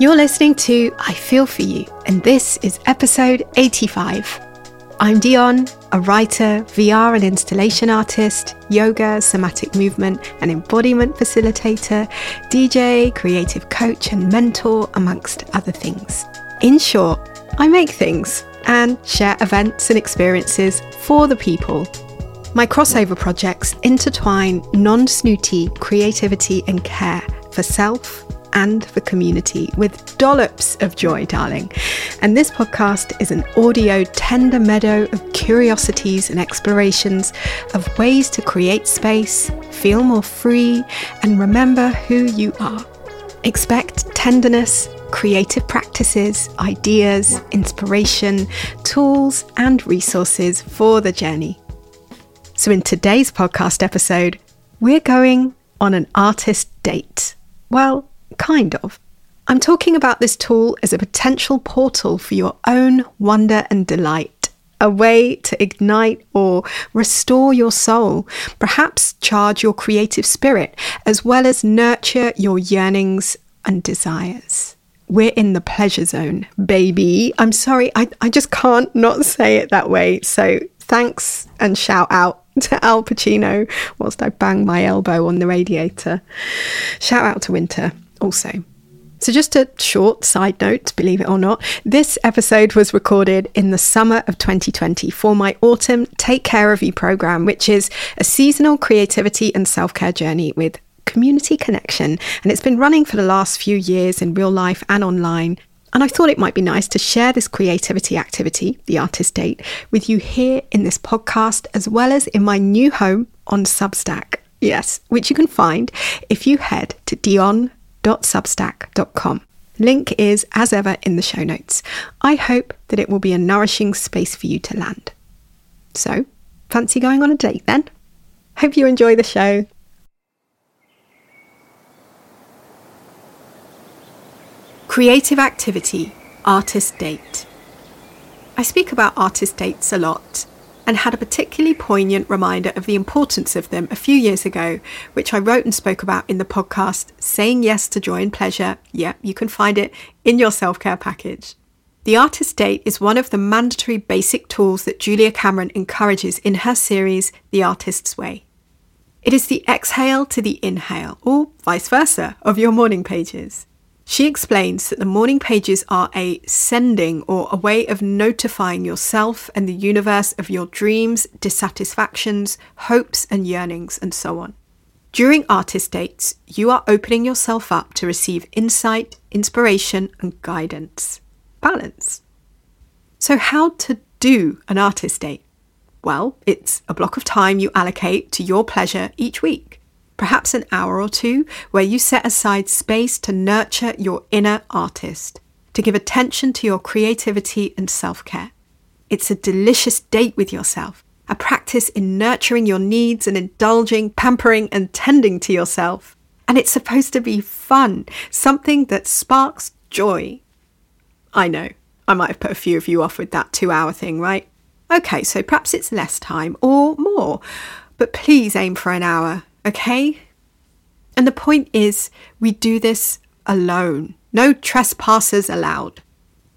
You're listening to I Feel For You, and this is episode 85. I'm Dion, a writer, VR and installation artist, yoga, somatic movement and embodiment facilitator, DJ, creative coach, and mentor, amongst other things. In short, I make things and share events and experiences for the people. My crossover projects intertwine non snooty creativity and care for self and the community with dollops of joy, darling. And this podcast is an audio tender meadow of curiosities and explorations of ways to create space, feel more free, and remember who you are. Expect tenderness, creative practices, ideas, inspiration, tools, and resources for the journey. So, in today's podcast episode, we're going on an artist date. Well, Kind of. I'm talking about this tool as a potential portal for your own wonder and delight, a way to ignite or restore your soul, perhaps charge your creative spirit, as well as nurture your yearnings and desires. We're in the pleasure zone, baby. I'm sorry, I, I just can't not say it that way. So thanks and shout out to Al Pacino whilst I bang my elbow on the radiator. Shout out to Winter also. So, just a short side note, believe it or not, this episode was recorded in the summer of 2020 for my autumn Take Care of You program, which is a seasonal creativity and self care journey with community connection. And it's been running for the last few years in real life and online. And I thought it might be nice to share this creativity activity, the artist date, with you here in this podcast, as well as in my new home on Substack. Yes, which you can find if you head to Dion www.substack.com. Link is, as ever, in the show notes. I hope that it will be a nourishing space for you to land. So, fancy going on a date then? Hope you enjoy the show. Creative activity, artist date. I speak about artist dates a lot and had a particularly poignant reminder of the importance of them a few years ago, which I wrote and spoke about in the podcast Saying Yes to Joy and Pleasure. Yeah, you can find it in your self care package. The artist date is one of the mandatory basic tools that Julia Cameron encourages in her series The Artist's Way. It is the exhale to the inhale, or vice versa, of your morning pages. She explains that the morning pages are a sending or a way of notifying yourself and the universe of your dreams, dissatisfactions, hopes, and yearnings, and so on. During artist dates, you are opening yourself up to receive insight, inspiration, and guidance. Balance. So, how to do an artist date? Well, it's a block of time you allocate to your pleasure each week perhaps an hour or two, where you set aside space to nurture your inner artist, to give attention to your creativity and self care. It's a delicious date with yourself, a practice in nurturing your needs and indulging, pampering, and tending to yourself. And it's supposed to be fun, something that sparks joy. I know, I might have put a few of you off with that two hour thing, right? Okay, so perhaps it's less time or more, but please aim for an hour Okay? And the point is, we do this alone. No trespassers allowed.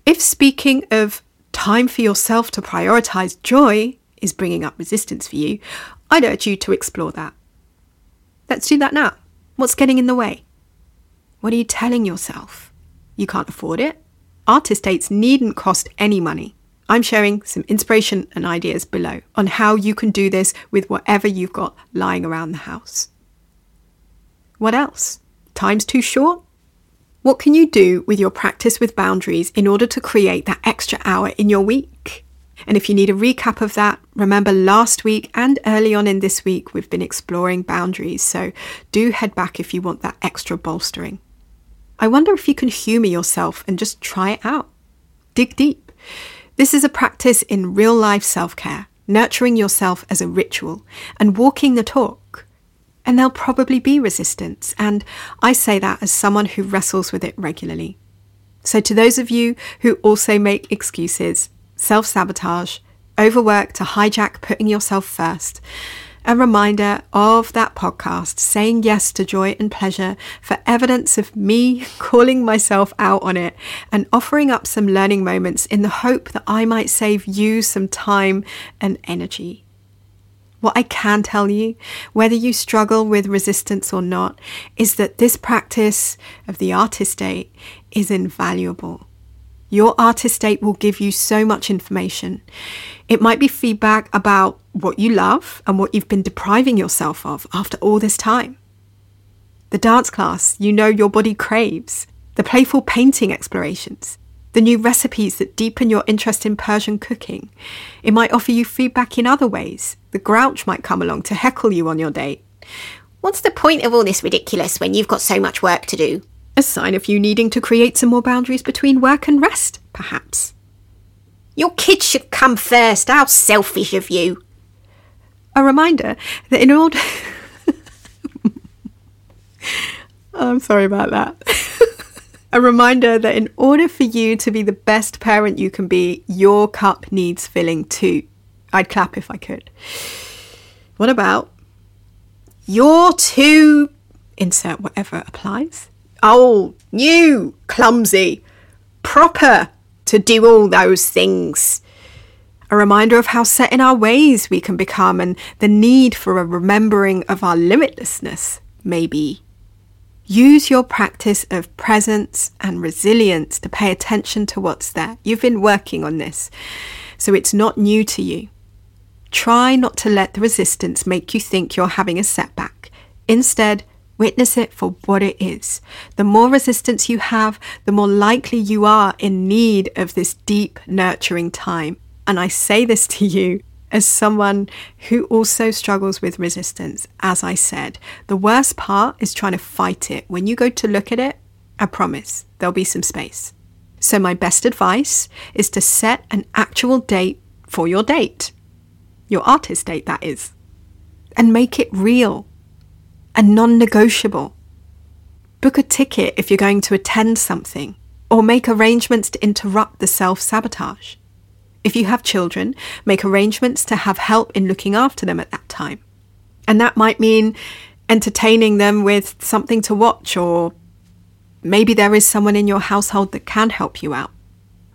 If speaking of time for yourself to prioritize joy is bringing up resistance for you, I'd urge you to explore that. Let's do that now. What's getting in the way? What are you telling yourself? You can't afford it? Artist dates needn't cost any money. I'm sharing some inspiration and ideas below on how you can do this with whatever you've got lying around the house. What else? Time's too short? What can you do with your practice with boundaries in order to create that extra hour in your week? And if you need a recap of that, remember last week and early on in this week, we've been exploring boundaries. So do head back if you want that extra bolstering. I wonder if you can humour yourself and just try it out. Dig deep. This is a practice in real life self care, nurturing yourself as a ritual and walking the talk. And there'll probably be resistance, and I say that as someone who wrestles with it regularly. So, to those of you who also make excuses, self sabotage, overwork to hijack putting yourself first, a reminder of that podcast, saying yes to joy and pleasure for evidence of me calling myself out on it and offering up some learning moments in the hope that I might save you some time and energy. What I can tell you, whether you struggle with resistance or not, is that this practice of the artist state is invaluable. Your artist state will give you so much information. It might be feedback about what you love and what you've been depriving yourself of after all this time. The dance class you know your body craves, the playful painting explorations, the new recipes that deepen your interest in Persian cooking. It might offer you feedback in other ways. The grouch might come along to heckle you on your date. What's the point of all this ridiculous when you've got so much work to do? A sign of you needing to create some more boundaries between work and rest, perhaps. Your kids should come first. How selfish of you. A reminder that in order. I'm sorry about that. a reminder that in order for you to be the best parent you can be, your cup needs filling too. I'd clap if I could. What about you're too insert whatever applies old, new, clumsy, proper to do all those things. A reminder of how set in our ways we can become and the need for a remembering of our limitlessness, maybe. Use your practice of presence and resilience to pay attention to what's there. You've been working on this, so it's not new to you. Try not to let the resistance make you think you're having a setback. Instead, Witness it for what it is. The more resistance you have, the more likely you are in need of this deep, nurturing time. And I say this to you as someone who also struggles with resistance. As I said, the worst part is trying to fight it. When you go to look at it, I promise there'll be some space. So, my best advice is to set an actual date for your date, your artist date, that is, and make it real and non negotiable. Book a ticket if you're going to attend something, or make arrangements to interrupt the self sabotage. If you have children, make arrangements to have help in looking after them at that time. And that might mean entertaining them with something to watch, or maybe there is someone in your household that can help you out.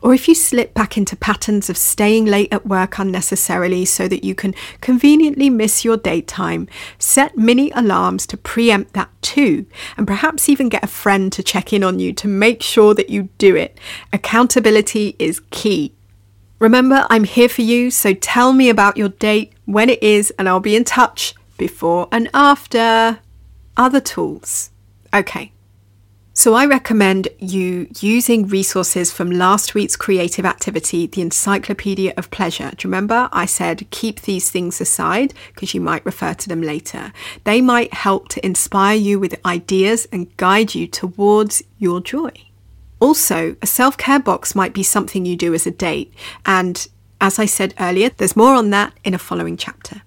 Or if you slip back into patterns of staying late at work unnecessarily so that you can conveniently miss your date time, set mini alarms to preempt that too, and perhaps even get a friend to check in on you to make sure that you do it. Accountability is key. Remember, I'm here for you, so tell me about your date, when it is, and I'll be in touch before and after. Other tools. Okay, so I recommend you using resources from last week's creative activity, the Encyclopedia of Pleasure. Do you remember I said keep these things aside because you might refer to them later? They might help to inspire you with ideas and guide you towards your joy. Also, a self care box might be something you do as a date. And as I said earlier, there's more on that in a following chapter.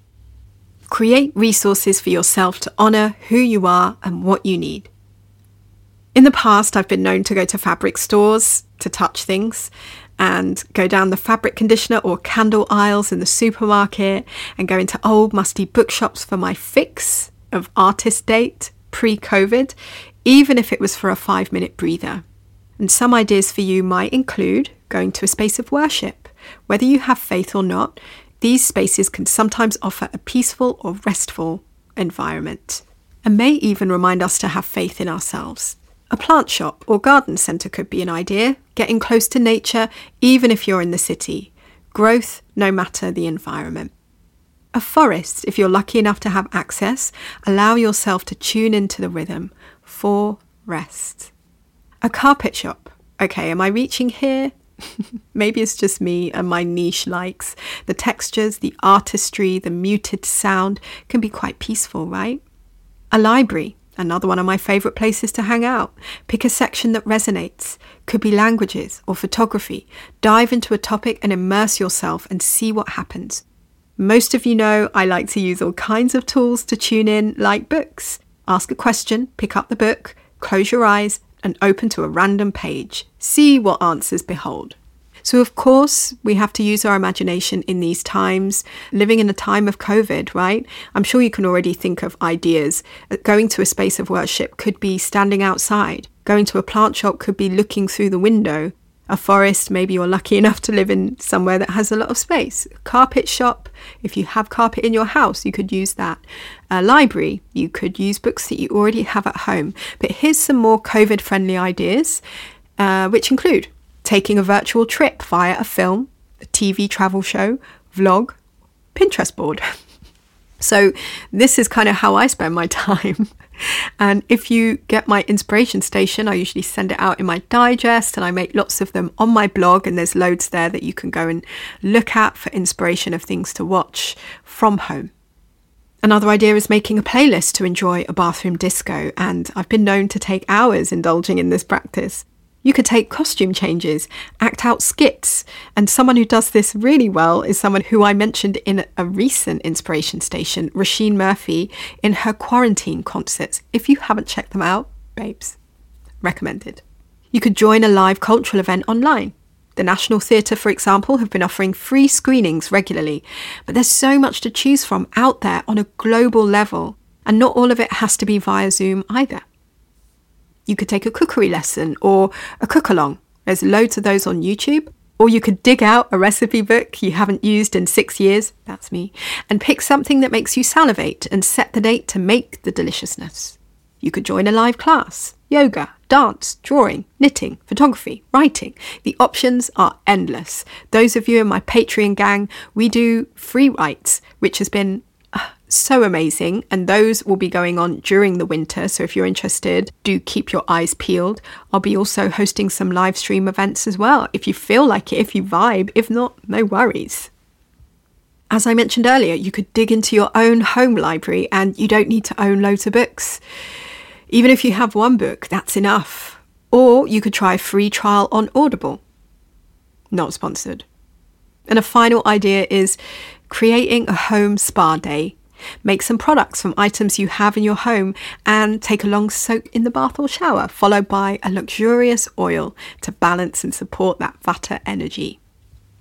Create resources for yourself to honour who you are and what you need. In the past, I've been known to go to fabric stores to touch things and go down the fabric conditioner or candle aisles in the supermarket and go into old musty bookshops for my fix of artist date pre COVID, even if it was for a five minute breather. And some ideas for you might include going to a space of worship. Whether you have faith or not, these spaces can sometimes offer a peaceful or restful environment and may even remind us to have faith in ourselves. A plant shop or garden centre could be an idea, getting close to nature even if you're in the city. Growth no matter the environment. A forest, if you're lucky enough to have access, allow yourself to tune into the rhythm for rest. A carpet shop. Okay, am I reaching here? Maybe it's just me and my niche likes. The textures, the artistry, the muted sound can be quite peaceful, right? A library. Another one of my favourite places to hang out. Pick a section that resonates. Could be languages or photography. Dive into a topic and immerse yourself and see what happens. Most of you know I like to use all kinds of tools to tune in, like books. Ask a question, pick up the book, close your eyes, and open to a random page. See what answers behold. So, of course, we have to use our imagination in these times, living in a time of COVID, right? I'm sure you can already think of ideas. Uh, going to a space of worship could be standing outside, going to a plant shop could be looking through the window. A forest, maybe you're lucky enough to live in somewhere that has a lot of space. Carpet shop, if you have carpet in your house, you could use that. A library, you could use books that you already have at home. But here's some more COVID friendly ideas, uh, which include taking a virtual trip via a film, a TV travel show, vlog, Pinterest board. so, this is kind of how I spend my time. And if you get my inspiration station, I usually send it out in my digest and I make lots of them on my blog. And there's loads there that you can go and look at for inspiration of things to watch from home. Another idea is making a playlist to enjoy a bathroom disco, and I've been known to take hours indulging in this practice. You could take costume changes, act out skits, and someone who does this really well is someone who I mentioned in a recent inspiration station, Roisin Murphy, in her quarantine concerts. If you haven't checked them out, babes, recommended. You could join a live cultural event online. The National Theatre, for example, have been offering free screenings regularly, but there's so much to choose from out there on a global level, and not all of it has to be via Zoom either. You could take a cookery lesson or a cook along. There's loads of those on YouTube. Or you could dig out a recipe book you haven't used in six years, that's me, and pick something that makes you salivate and set the date to make the deliciousness. You could join a live class, yoga, dance, drawing, knitting, photography, writing. The options are endless. Those of you in my Patreon gang, we do free writes, which has been so amazing. And those will be going on during the winter. So if you're interested, do keep your eyes peeled. I'll be also hosting some live stream events as well. If you feel like it, if you vibe, if not, no worries. As I mentioned earlier, you could dig into your own home library and you don't need to own loads of books. Even if you have one book, that's enough. Or you could try a free trial on Audible. Not sponsored. And a final idea is creating a home spa day Make some products from items you have in your home and take a long soak in the bath or shower, followed by a luxurious oil to balance and support that vata energy.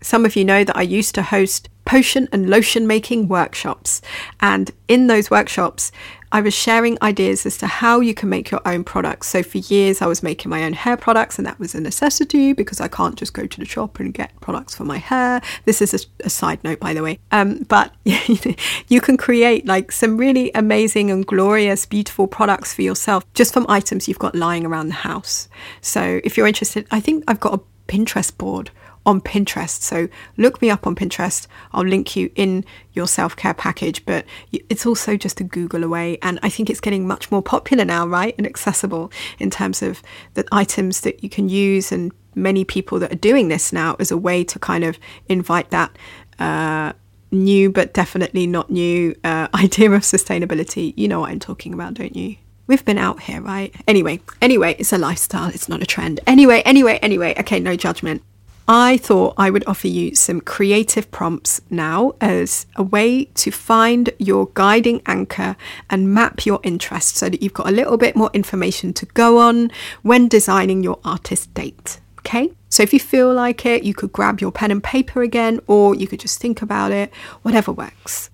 Some of you know that I used to host potion and lotion making workshops, and in those workshops, I was sharing ideas as to how you can make your own products. So for years, I was making my own hair products, and that was a necessity because I can't just go to the shop and get products for my hair. This is a, a side note, by the way. Um, but you can create like some really amazing and glorious, beautiful products for yourself just from items you've got lying around the house. So if you're interested, I think I've got a Pinterest board on Pinterest. So look me up on Pinterest. I'll link you in your self care package, but it's also just a Google away. And I think it's getting much more popular now, right? And accessible in terms of the items that you can use, and many people that are doing this now as a way to kind of invite that. Uh, new but definitely not new uh, idea of sustainability. You know what I'm talking about, don't you? We've been out here, right? Anyway, anyway, it's a lifestyle, it's not a trend. Anyway, anyway, anyway, okay, no judgment. I thought I would offer you some creative prompts now as a way to find your guiding anchor and map your interests so that you've got a little bit more information to go on when designing your artist date. Okay? So if you feel like it, you could grab your pen and paper again, or you could just think about it, whatever works.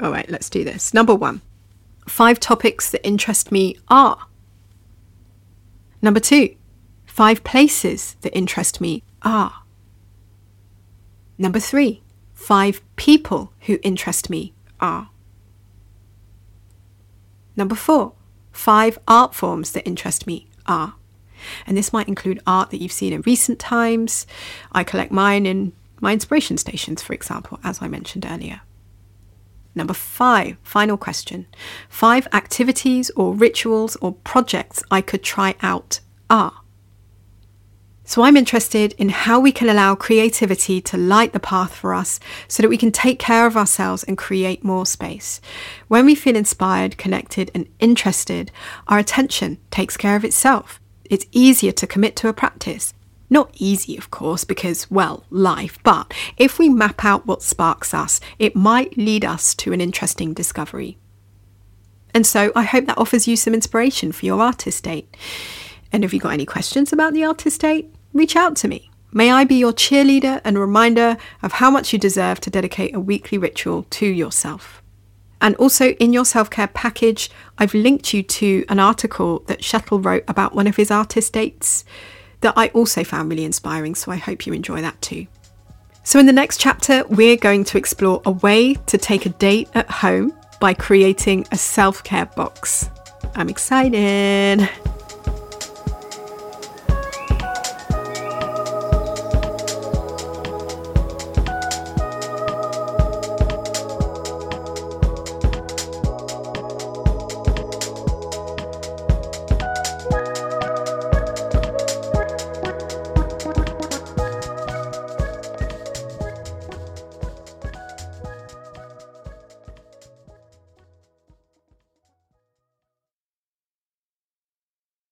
All right, let's do this. Number one five topics that interest me are. Number two, five places that interest me are. Number three, five people who interest me are. Number four, five art forms that interest me are. And this might include art that you've seen in recent times. I collect mine in my inspiration stations, for example, as I mentioned earlier. Number five, final question. Five activities or rituals or projects I could try out are. So I'm interested in how we can allow creativity to light the path for us so that we can take care of ourselves and create more space. When we feel inspired, connected, and interested, our attention takes care of itself. It's easier to commit to a practice. Not easy, of course, because, well, life, but if we map out what sparks us, it might lead us to an interesting discovery. And so I hope that offers you some inspiration for your artist date. And if you've got any questions about the artist date, reach out to me. May I be your cheerleader and reminder of how much you deserve to dedicate a weekly ritual to yourself. And also in your self care package, I've linked you to an article that Shettle wrote about one of his artist dates that I also found really inspiring, so I hope you enjoy that too. So, in the next chapter, we're going to explore a way to take a date at home by creating a self care box. I'm excited.